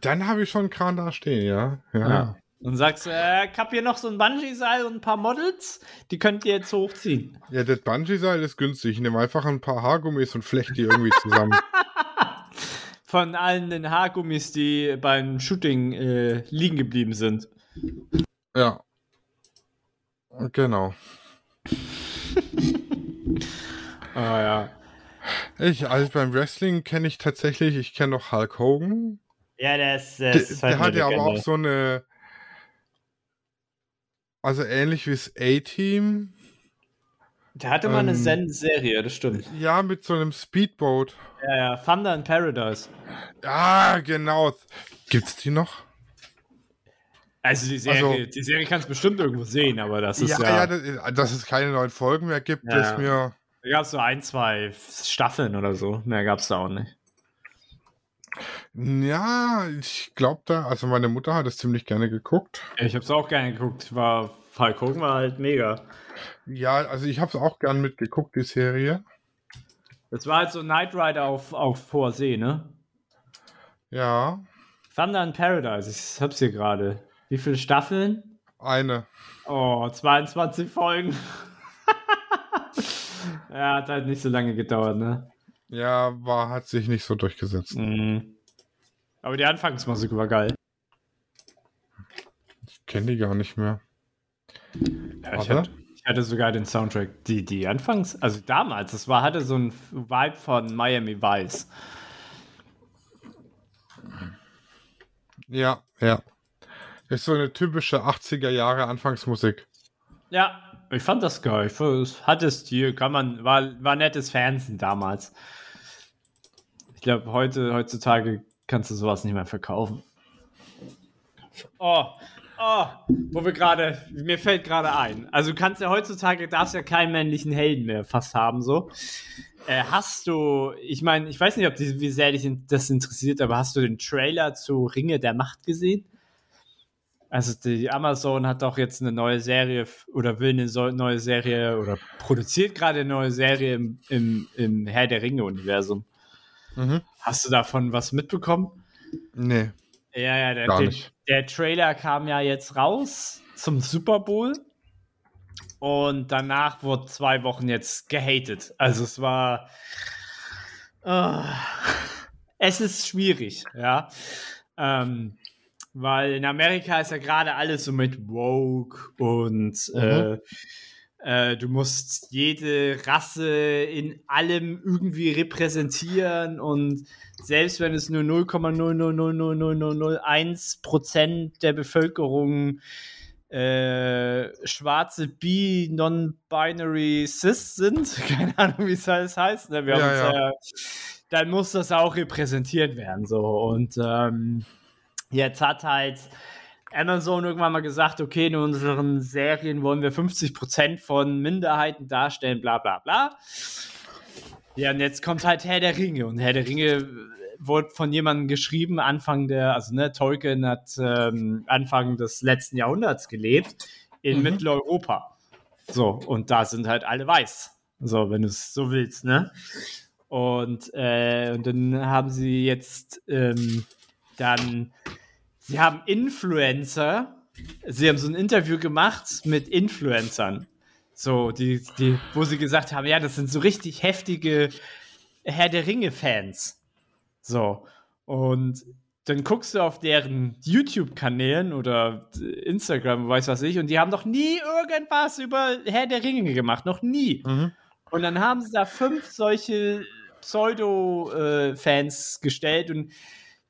Dann habe ich schon einen Kran da stehen, ja. Ja. Ja. Und sagst, äh, ich hab hier noch so ein Bungee-Seil und ein paar Models, die könnt ihr jetzt hochziehen. Ja, das Bungee-Seil ist günstig. Ich nehme einfach ein paar Haargummis und flechte die irgendwie zusammen. Von allen den Haargummis, die beim Shooting äh, liegen geblieben sind. ja. Genau. Ah ja. Ich, also beim Wrestling kenne ich tatsächlich, ich kenne noch Hulk Hogan. Ja, der ist, der Der, ist halt der hat ja aber auch so eine. Also ähnlich wie das A-Team. Der hatte mal eine ähm, Sen Serie, das stimmt. Ja, mit so einem Speedboat. Ja, ja, Thunder in Paradise. Ja, genau. Gibt's die noch? Also die Serie, Also- die Serie kannst du bestimmt irgendwo sehen, aber das ist Ja, ja. ja, das, dass es keine neuen Folgen mehr gibt, Ja, ist mir. da gab es so ein, zwei Staffeln oder so. Mehr gab es da auch nicht. Ja, ich glaube da, also meine Mutter hat es ziemlich gerne geguckt. Ich hab's auch gerne geguckt. War, Hulk Hogan war halt mega. Ja, also ich habe es auch gern mitgeguckt, die Serie. Das war halt so Knight Rider auf, auf hoher See, ne? Ja, Thunder in Paradise, ich hab's hier gerade. Wie viele Staffeln? eine. Oh, 22 Folgen. ja, hat halt nicht so lange gedauert, ne? Ja, war, hat sich nicht so durchgesetzt. Mhm. Aber die Anfangsmusik war geil. Ich kenne die gar nicht mehr. Ja, ich, hatte, ich hatte sogar den Soundtrack. Die, die Anfangs, also damals, das war, hatte so ein Vibe von Miami Vice. Ja, ja. Ist so eine typische 80er Jahre Anfangsmusik. Ja, ich fand das geil. Ich fand, Es hatte Stil, kann man, war, war nettes Fernsehen damals. Ich glaube, heute, heutzutage kannst du sowas nicht mehr verkaufen. Oh, oh, wo wir gerade, mir fällt gerade ein. Also du kannst ja heutzutage, darfst ja keinen männlichen Helden mehr fast haben, so. Äh, hast du, ich meine, ich weiß nicht, ob die, wie sehr dich das interessiert, aber hast du den Trailer zu Ringe der Macht gesehen? Also die Amazon hat doch jetzt eine neue Serie oder will eine neue Serie oder produziert gerade eine neue Serie im, im, im Herr der Ringe-Universum. Mhm. Hast du davon was mitbekommen? Nee. Ja, ja, der, der, der Trailer kam ja jetzt raus zum Super Bowl und danach wurde zwei Wochen jetzt gehatet. Also es war. Ah, es ist schwierig, ja. Ähm, weil in Amerika ist ja gerade alles so mit Woke und äh, äh, du musst jede Rasse in allem irgendwie repräsentieren und selbst wenn es nur 0,0000001 Prozent der Bevölkerung äh, schwarze bi non-binary cis sind, keine Ahnung, wie es alles heißt, ne? Wir haben Ja, uns, ja. Äh, dann muss das auch repräsentiert werden so und ähm, jetzt hat halt Amazon irgendwann mal gesagt, okay, in unseren Serien wollen wir 50% von Minderheiten darstellen, bla bla bla. Ja, und jetzt kommt halt Herr der Ringe. Und Herr der Ringe wurde von jemandem geschrieben, Anfang der, also ne, Tolkien hat ähm, Anfang des letzten Jahrhunderts gelebt, in Mhm. Mitteleuropa. So, und da sind halt alle weiß. So, wenn du es so willst, ne? Und, äh, und dann haben sie jetzt ähm, dann, sie haben Influencer, sie haben so ein Interview gemacht mit Influencern. So, die, die, wo sie gesagt haben, ja, das sind so richtig heftige Herr der Ringe-Fans. So. Und dann guckst du auf deren YouTube-Kanälen oder Instagram, weiß was ich, und die haben noch nie irgendwas über Herr der Ringe gemacht. Noch nie. Mhm. Und dann haben sie da fünf solche Pseudo-Fans gestellt und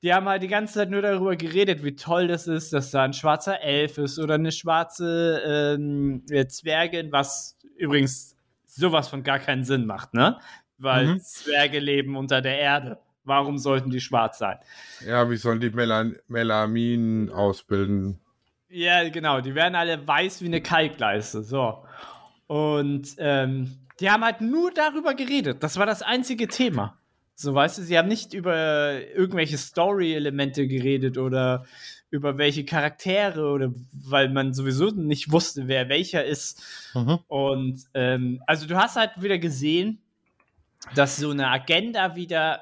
die haben halt die ganze Zeit nur darüber geredet, wie toll das ist, dass da ein schwarzer Elf ist oder eine schwarze ähm, Zwergin, was übrigens sowas von gar keinen Sinn macht, ne? Weil Mhm. Zwerge leben unter der Erde. Warum sollten die schwarz sein? Ja, wie sollen die Melan Melamin ausbilden? Ja, genau. Die werden alle weiß wie eine Kalkleiste. So. Und ähm, die haben halt nur darüber geredet. Das war das einzige Thema. So, weißt du, sie haben nicht über irgendwelche Story-Elemente geredet oder über welche Charaktere oder weil man sowieso nicht wusste, wer welcher ist. Mhm. Und ähm, also du hast halt wieder gesehen, dass so eine Agenda wieder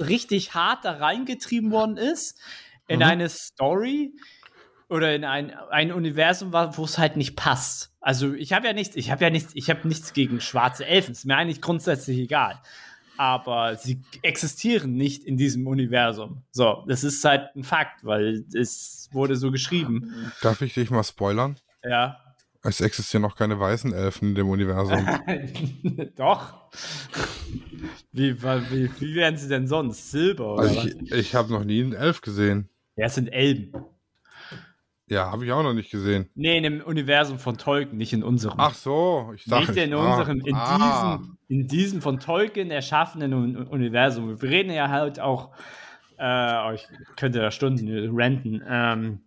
richtig hart da reingetrieben worden ist in Mhm. eine Story oder in ein, ein Universum, wo es halt nicht passt. Also ich habe ja nichts, ich habe ja nichts, ich habe nichts gegen schwarze Elfen. Ist mir eigentlich grundsätzlich egal. Aber sie existieren nicht in diesem Universum. So, das ist halt ein Fakt, weil es wurde so geschrieben. Darf ich dich mal spoilern? Ja. Es existieren noch keine weißen Elfen in dem Universum. Doch. Wie, wie, wie wären sie denn sonst? Silber oder Also was? ich ich habe noch nie einen Elf gesehen. Ja, es sind Elben. Ja, habe ich auch noch nicht gesehen. Nee, in dem Universum von Tolkien, nicht in unserem. Ach so, ich dachte. nicht in ah, unserem, in, ah. diesem, in diesem von Tolkien erschaffenen Un Universum. Wir reden ja halt auch, äh, oh, ich könnte da Stunden ranten. Ähm,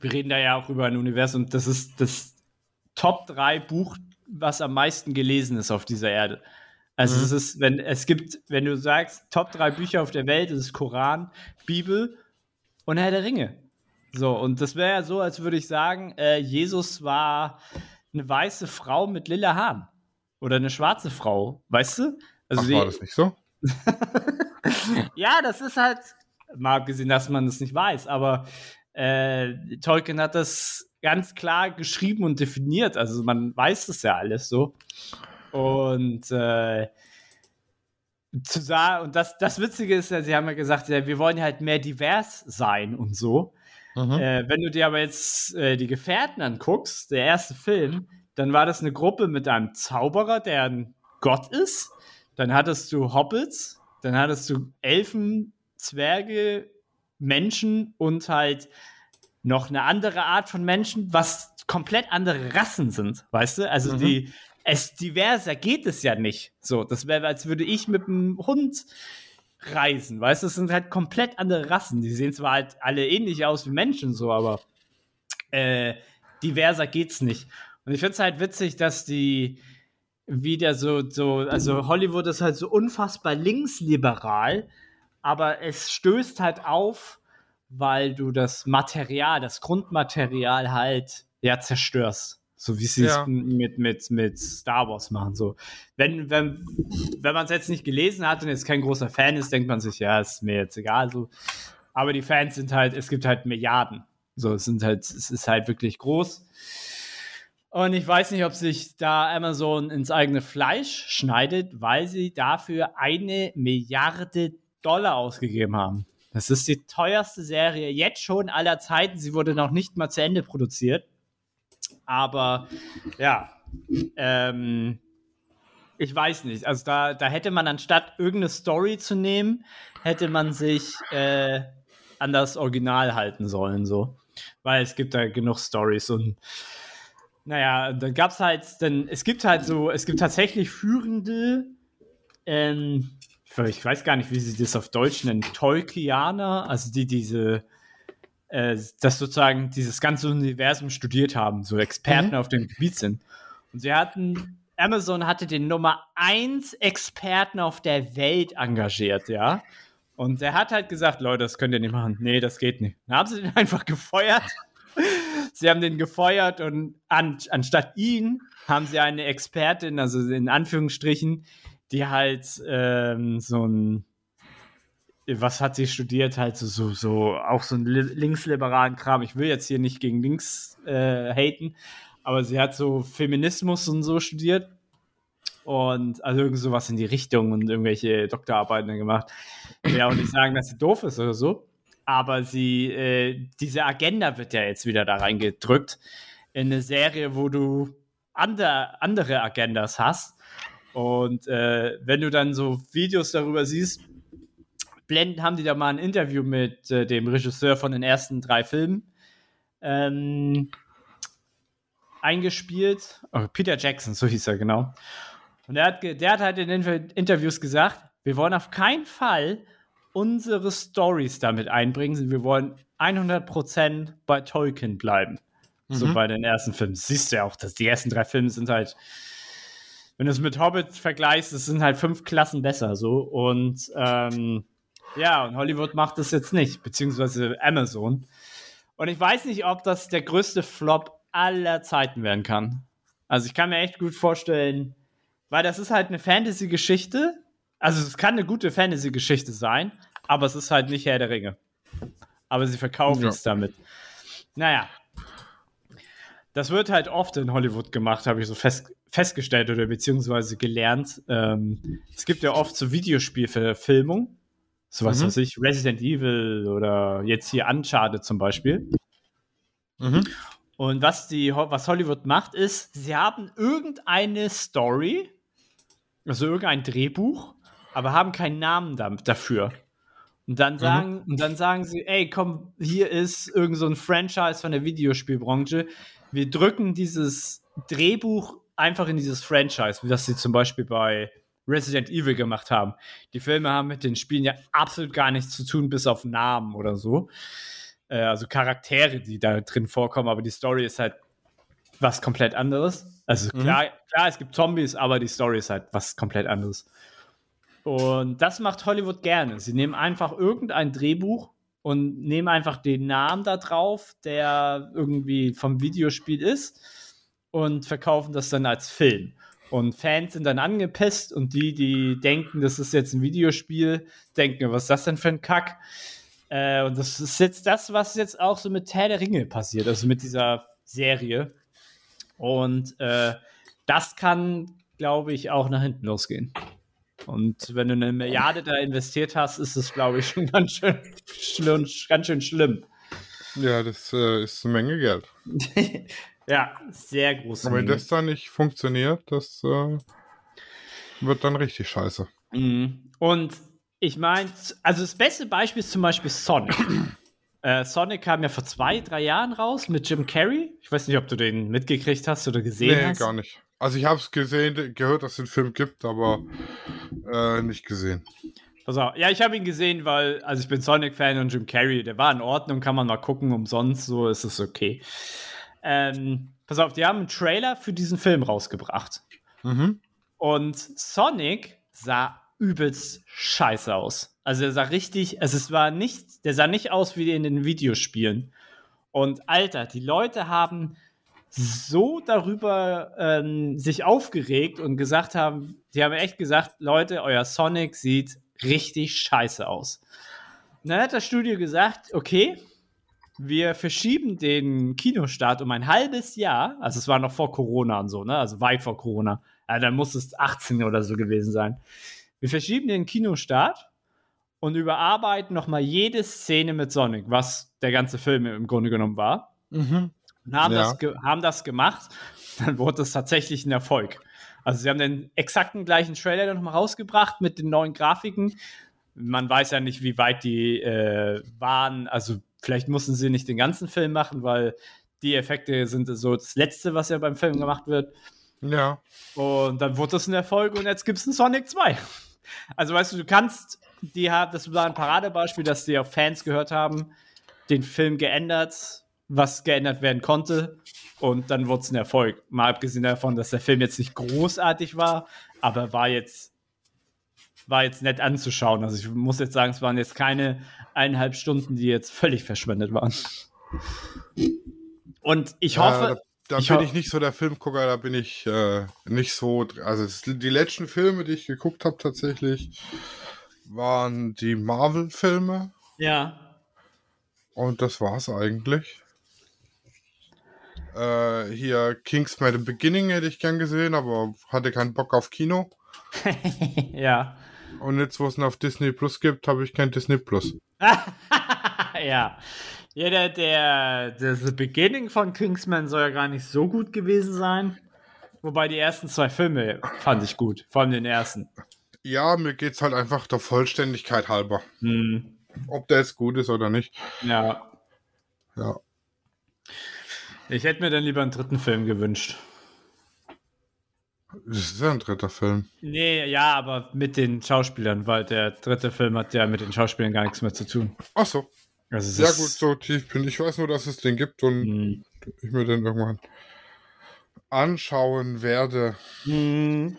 wir reden da ja auch über ein Universum, das ist das Top 3 Buch, was am meisten gelesen ist auf dieser Erde. Also Mhm. es ist, wenn es gibt, wenn du sagst, Top 3 Bücher auf der Welt, das ist Koran, Bibel und Herr der Ringe. So, und das wäre ja so, als würde ich sagen, äh, Jesus war eine weiße Frau mit lila Haaren. Oder eine schwarze Frau, weißt du? Also Ach, die- war das nicht so? ja, das ist halt, mal abgesehen, dass man das nicht weiß, aber äh, Tolkien hat das ganz klar geschrieben und definiert. Also man weiß das ja alles so. Und äh, zu sagen, und das, das Witzige ist ja, sie haben ja gesagt, ja, wir wollen halt mehr divers sein und so. Mhm. Äh, wenn du dir aber jetzt äh, die Gefährten anguckst, der erste Film, dann war das eine Gruppe mit einem Zauberer, der ein Gott ist. Dann hattest du Hobbits, dann hattest du Elfen, Zwerge, Menschen und halt noch eine andere Art von Menschen, was komplett andere Rassen sind, weißt du? Also Mhm. die es diverser geht es ja nicht. So, das wäre, als würde ich mit einem Hund reisen, weißt du? Das sind halt komplett andere Rassen. Die sehen zwar halt alle ähnlich aus wie Menschen, so, aber äh, diverser geht's nicht. Und ich finde es halt witzig, dass die wieder so, so, also Hollywood ist halt so unfassbar linksliberal, aber es stößt halt auf, weil du das Material, das Grundmaterial halt ja zerstörst. So wie sie es Ja. mit, mit, mit Star Wars machen. So. Wenn, wenn, wenn man es jetzt nicht gelesen hat und jetzt kein großer Fan ist, denkt man sich, ja, ist mir jetzt egal. So. Aber die Fans sind halt, es gibt halt Milliarden. So, es sind halt, es ist halt wirklich groß. Und ich weiß nicht, ob sich da Amazon ins eigene Fleisch schneidet, weil sie dafür eine Milliarde Dollar ausgegeben haben. Das ist die teuerste Serie jetzt schon aller Zeiten. Sie wurde noch nicht mal zu Ende produziert. Aber ja, ähm, ich weiß nicht. Also da, da hätte man anstatt irgendeine Story zu nehmen, hätte man sich äh, an das Original halten sollen, so. Weil es gibt da genug Stories und naja, dann gab es halt, dann, es gibt halt so, es gibt tatsächlich führende, ähm, ich weiß gar nicht, wie sie das auf Deutsch nennen, Tolkianer, also die diese, äh, das sozusagen dieses ganze Universum studiert haben, so Experten auf dem Gebiet sind. Und sie hatten, Amazon hatte den Nummer 1 Experten auf der Welt engagiert, ja. Und der hat halt gesagt, Leute, das könnt ihr nicht machen. Nee, das geht nicht. Dann haben sie den einfach gefeuert. sie haben den gefeuert und an, anstatt ihn haben sie eine Expertin, also in Anführungsstrichen, die halt ähm, so ein, was hat sie studiert? Halt so, so, so auch so einen linksliberalen Kram. Ich will jetzt hier nicht gegen links äh, haten, aber sie hat so Feminismus und so studiert. Und also irgend sowas in die Richtung und irgendwelche Doktorarbeiten gemacht. Will auch nicht sagen, dass sie doof ist oder so. Aber sie, äh, diese Agenda wird ja jetzt wieder da reingedrückt in eine Serie, wo du andere, andere Agendas hast. Und äh, wenn du dann so Videos darüber siehst, blenden, haben die da mal ein Interview mit äh, dem Regisseur von den ersten drei Filmen ähm, eingespielt. Oh, Peter Jackson, so hieß er genau. Und der hat, der hat halt in den Interviews gesagt, wir wollen auf keinen Fall unsere Stories damit einbringen. Wir wollen 100% bei Tolkien bleiben. Mhm. So bei den ersten Filmen. Siehst du ja auch, dass die ersten drei Filme sind halt, wenn du es mit Hobbit vergleichst, es sind halt fünf Klassen besser so. Und ähm, ja, und Hollywood macht das jetzt nicht, beziehungsweise Amazon. Und ich weiß nicht, ob das der größte Flop aller Zeiten werden kann. Also ich kann mir echt gut vorstellen, weil das ist halt eine Fantasy-Geschichte. Also es kann eine gute Fantasy-Geschichte sein, aber es ist halt nicht Herr der Ringe. Aber sie verkaufen ja. es damit. Naja, das wird halt oft in Hollywood gemacht, habe ich so fest, festgestellt oder beziehungsweise gelernt. Ähm, es gibt ja oft so Videospielverfilmung. So was mhm. weiß ich, Resident Evil oder jetzt hier Uncharted zum Beispiel. Mhm. Und was, die, was Hollywood macht, ist, sie haben irgendeine Story, also irgendein Drehbuch, aber haben keinen Namen da, dafür. Und dann mhm. sagen, mhm. und dann sagen sie, ey, komm, hier ist irgend so ein Franchise von der Videospielbranche wir drücken dieses Drehbuch einfach in dieses Franchise, wie das sie zum Beispiel bei Resident Evil gemacht haben. Die Filme haben mit den Spielen ja absolut gar nichts zu tun, bis auf Namen oder so. Äh, also Charaktere, die da drin vorkommen, aber die Story ist halt was komplett anderes. Also mhm. klar, klar, es gibt Zombies, aber die Story ist halt was komplett anderes. Und das macht Hollywood gerne. Sie nehmen einfach irgendein Drehbuch und nehmen einfach den Namen da drauf, der irgendwie vom Videospiel ist und verkaufen das dann als Film. Und Fans sind dann angepisst und die, die denken, das ist jetzt ein Videospiel, denken, was ist das denn für ein Kack? Äh, und das ist jetzt das, was jetzt auch so mit Herr der Ringe passiert, also mit dieser Serie. Und äh, das kann, glaube ich, auch nach hinten losgehen. Und wenn du eine Milliarde da investiert hast, ist es, glaube ich, schon ganz schön, schlimm, ganz schön schlimm. Ja, das äh, ist eine Menge Geld. ja, sehr groß. Aber wenn das dann nicht funktioniert, das äh, wird dann richtig scheiße. Mhm. Und ich meine, also das beste Beispiel ist zum Beispiel Sonic. äh, Sonic kam ja vor zwei, drei Jahren raus mit Jim Carrey. Ich weiß nicht, ob du den mitgekriegt hast oder gesehen nee, hast. Nee, gar nicht. Also ich habe es gesehen, gehört, dass es den Film gibt, aber äh, nicht gesehen. Pass auf. Ja, ich habe ihn gesehen, weil, also ich bin Sonic-Fan und Jim Carrey, der war in Ordnung, kann man mal gucken, umsonst, so ist es okay. Ähm, pass auf, die haben einen Trailer für diesen Film rausgebracht. Mhm. Und Sonic sah übelst scheiße aus. Also er sah richtig, also es war nicht, der sah nicht aus wie in den Videospielen. Und Alter, die Leute haben so darüber ähm, sich aufgeregt und gesagt haben, die haben echt gesagt, Leute, euer Sonic sieht richtig scheiße aus. Und dann hat das Studio gesagt, okay, wir verschieben den Kinostart um ein halbes Jahr, also es war noch vor Corona und so, ne, also weit vor Corona, also dann muss es 18 oder so gewesen sein. Wir verschieben den Kinostart und überarbeiten nochmal jede Szene mit Sonic, was der ganze Film im Grunde genommen war. Mhm und haben, ja. das, haben das gemacht. Dann wurde es tatsächlich ein Erfolg. Also sie haben den exakten gleichen Trailer nochmal rausgebracht mit den neuen Grafiken. Man weiß ja nicht, wie weit die äh, waren. Also vielleicht mussten sie nicht den ganzen Film machen, weil die Effekte sind so das Letzte, was ja beim Film gemacht wird. Ja. Und dann wurde es ein Erfolg und jetzt gibt es einen Sonic 2. Also weißt du, du kannst, die haben, das war ein Paradebeispiel, dass die auf Fans gehört haben, den Film geändert, was geändert werden konnte. Und dann wurde es ein Erfolg. Mal abgesehen davon, dass der Film jetzt nicht großartig war, aber war jetzt, war jetzt nett anzuschauen. Also ich muss jetzt sagen, es waren jetzt keine eineinhalb Stunden, die jetzt völlig verschwendet waren. Und ich hoffe, da Ich bin ich nicht so der Filmgucker, da bin ich äh, nicht so. Also die letzten Filme, die ich geguckt habe tatsächlich, waren die Marvel-Filme Ja. und das war's eigentlich. Äh, hier Kingsman The Beginning hätte ich gern gesehen, aber hatte keinen Bock auf Kino. ja. Und jetzt, wo es ihn auf Disney Plus gibt, habe ich kein Disney Plus. ja. Ja, der, der, der The Beginning von Kingsman soll ja gar nicht so gut gewesen sein. Wobei die ersten zwei Filme fand ich gut. Vor allem den ersten. Ja, mir geht's halt einfach der Vollständigkeit halber. Hm. Ob der jetzt gut ist oder nicht. Ja. Ja. Ich hätte mir dann lieber einen dritten Film gewünscht. Das ist ja ein dritter Film. Nee, ja, aber mit den Schauspielern, weil der dritte Film hat ja mit den Schauspielern gar nichts mehr zu tun. Ach so. Also Ja gut, so tief bin ich. Ich weiß nur, dass es den gibt und Hm. ich mir den irgendwann anschauen werde. Mhm.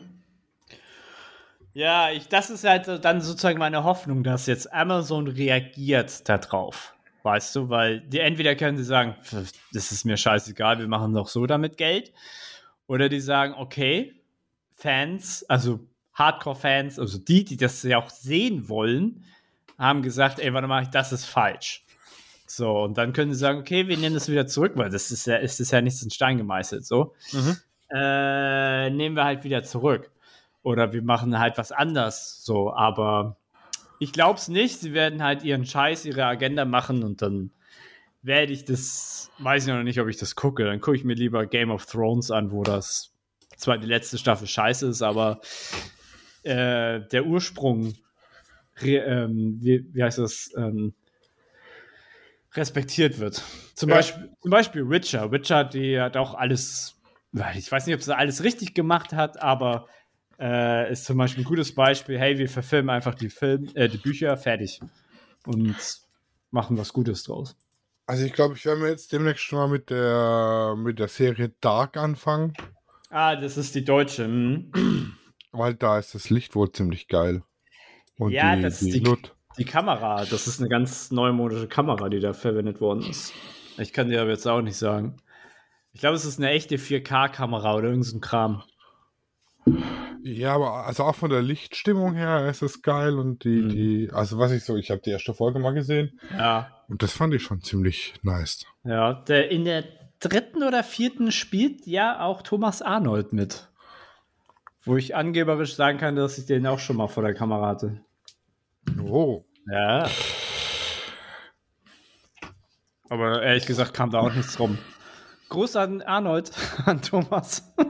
Ja, ich, das ist halt dann sozusagen meine Hoffnung, dass jetzt Amazon reagiert darauf. Weißt du, weil die entweder können sie sagen, "Pf, das ist mir scheißegal, wir machen doch so damit Geld. Oder die sagen, okay, Fans, also Hardcore-Fans, also die, die das ja auch sehen wollen, haben gesagt, ey, warte mal, das ist falsch. So, und dann können sie sagen, okay, wir nehmen das wieder zurück, weil das ist ja, ist das ja nichts in Stein gemeißelt, so Mhm. äh, nehmen wir halt wieder zurück. Oder wir machen halt was anders so, aber ich glaube es nicht. Sie werden halt ihren Scheiß, ihre Agenda machen und dann werde ich das, weiß ich noch nicht, ob ich das gucke. Dann gucke ich mir lieber Game of Thrones an, wo das zwar die letzte Staffel scheiße ist, aber äh, der Ursprung, re, ähm, wie, wie heißt das, ähm, respektiert wird. Zum, Ja. Beispiel, zum Beispiel Witcher. Witcher, die hat auch alles, ich weiß nicht, ob sie alles richtig gemacht hat, aber äh, ist zum Beispiel ein gutes Beispiel. Hey, wir verfilmen einfach die, Film, äh, die Bücher fertig und machen was Gutes draus. Also ich glaube, ich werde mir jetzt demnächst schon mal mit der mit der Serie Dark anfangen, Ah, das ist die deutsche. mhm. weil da ist das Licht wohl ziemlich geil. Und Ja, die, das die, ist die- Lut. Die Kamera, das ist eine ganz neumodische Kamera, die da verwendet worden ist. Ich kann dir aber jetzt auch nicht sagen. Ich glaube, es ist eine echte 4K-Kamera oder irgendein so Kram. Ja, aber also auch von der Lichtstimmung her ist es geil und die, Mhm. die, also was ich so, ich habe die erste Folge mal gesehen Ja. und das fand ich schon ziemlich nice. Ja, der, in der dritten oder vierten spielt ja auch Thomas Arnold mit. Wo ich angeberisch sagen kann, dass ich den auch schon mal vor der Kamera hatte. Oh. Ja. Aber ehrlich gesagt kam da auch nichts rum. Gruß an Arnold, an Thomas.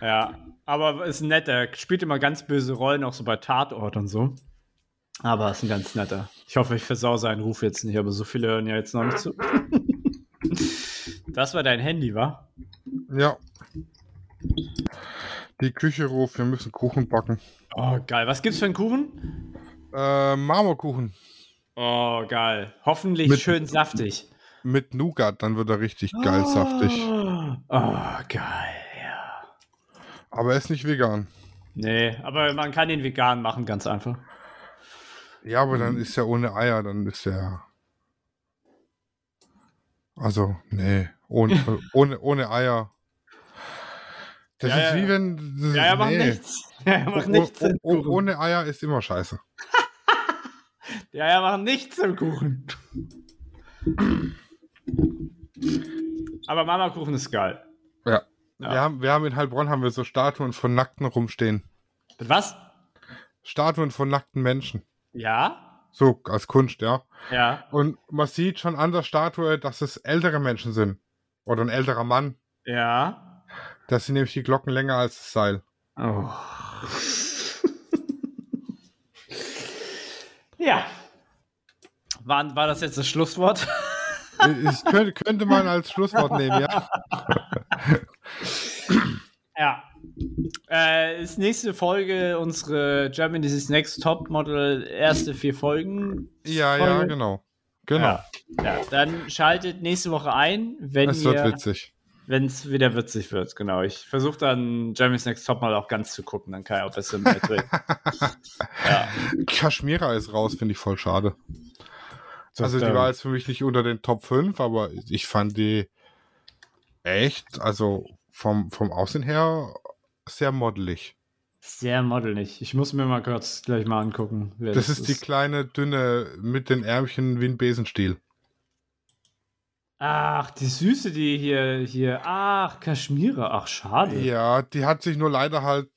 ja, aber ist ein netter. Spielt immer ganz böse Rollen, auch so bei Tatort und so. Aber ist ein ganz netter. Ich hoffe, ich versau seinen Ruf jetzt nicht, aber so viele hören ja jetzt noch nicht zu. das war dein Handy, wa? Ja. Die Küche ruft, wir müssen Kuchen backen. Oh, geil. Was gibt's für einen Kuchen? Äh, Marmorkuchen Oh, geil. Hoffentlich Mit- schön saftig. mit Nougat, dann wird er richtig geil saftig. Oh, geil, ja. Aber er ist nicht vegan. Nee, aber man kann den vegan machen, ganz einfach. Ja, aber Mhm. dann ist er ohne Eier, dann ist er. Also, nee, ohne, ohne, ohne Eier. Das Ja, ist ja. wie wenn. Ja, er macht nee. nichts. Ja, er macht nichts oh, oh, Kuchen. ohne Eier ist immer scheiße. Ja, er macht nichts im Kuchen. aber Mama-Kuchen ist geil. Ja. Ja. Wir, haben, wir haben in Heilbronn haben wir so Statuen von Nackten rumstehen. Mit was? Statuen von nackten Menschen. Ja? So, als Kunst, ja. Ja. Und man sieht schon an der Statue, dass es ältere Menschen sind. Oder ein älterer Mann. Ja. Das sind nämlich die Glocken länger als das Seil. Oh. ja. War, war das jetzt das Schlusswort? Ich könnte, könnte man als Schlusswort nehmen, ja. Ja. Äh, ist nächste Folge unsere Germany's Next Top Model erste vier Folgen. Ja, ja, Folge. genau. Genau. Ja. ja. Dann schaltet nächste Woche ein, wenn Es wird witzig. wenn es wieder witzig wird. Genau. Ich versuche dann Germany's Next Top Model auch ganz zu gucken, dann kann ich auch besser mitreden. ja. Kaschmira ist raus, finde ich voll schade. Das, Also die war jetzt für mich nicht unter den Top 5, aber ich fand die, Echt? Also vom, vom Aussehen her sehr modelig. Sehr modelig. Ich muss mir mal kurz gleich mal angucken. wer Das ist die kleine, dünne mit den Ärmchen wie ein Besenstiel. Ach, die Süße, die hier, hier. Ach, Kaschmira. Ach, schade. Ja, die hat sich nur leider halt.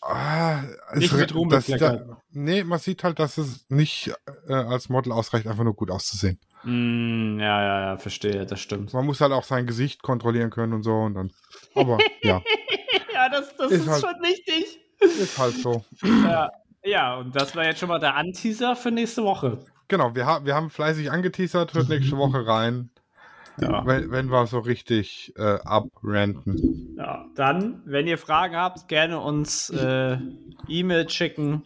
Ah, Nicht mit Ruhm das- da- Nee, man sieht halt, dass es nicht äh, als Model ausreicht, einfach nur gut auszusehen. Mm, ja, ja, ja, verstehe, das stimmt. Man muss halt auch sein Gesicht kontrollieren können und so und dann. Aber ja, Ja, das, das Ist ist, halt- schon wichtig. ist halt so. Ja. ja, und das war jetzt schon mal der Anteaser für nächste Woche. Genau, wir, ha wir haben fleißig angeteasert, hört nächste Woche rein, Ja. wenn, wenn wir so richtig äh, abranten. ja. Dann, wenn ihr Fragen habt, gerne uns äh, E-Mail schicken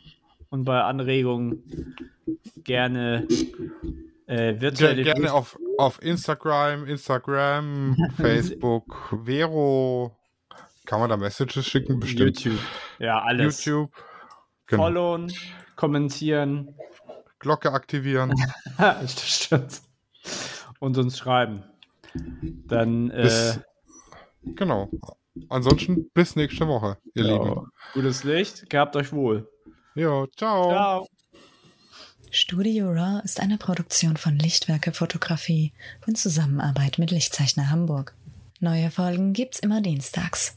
und bei Anregungen gerne äh, virtuelle gerne auf, auf Instagram, Instagram, Facebook, Vero. Kann man da Messages schicken? Bestimmt. YouTube. Ja, alles. YouTube. Genau. Followen, kommentieren. Glocke aktivieren. das stimmt. Und uns schreiben. Dann äh, Bis, genau. Ansonsten bis nächste Woche, ihr ja, Lieben. gutes Licht. Gehabt euch wohl. Jo, ciao. Ciao. Studio Raw ist eine Produktion von Lichtwerke Fotografie in Zusammenarbeit mit Lichtzeichner Hamburg. Neue Folgen gibt's immer dienstags.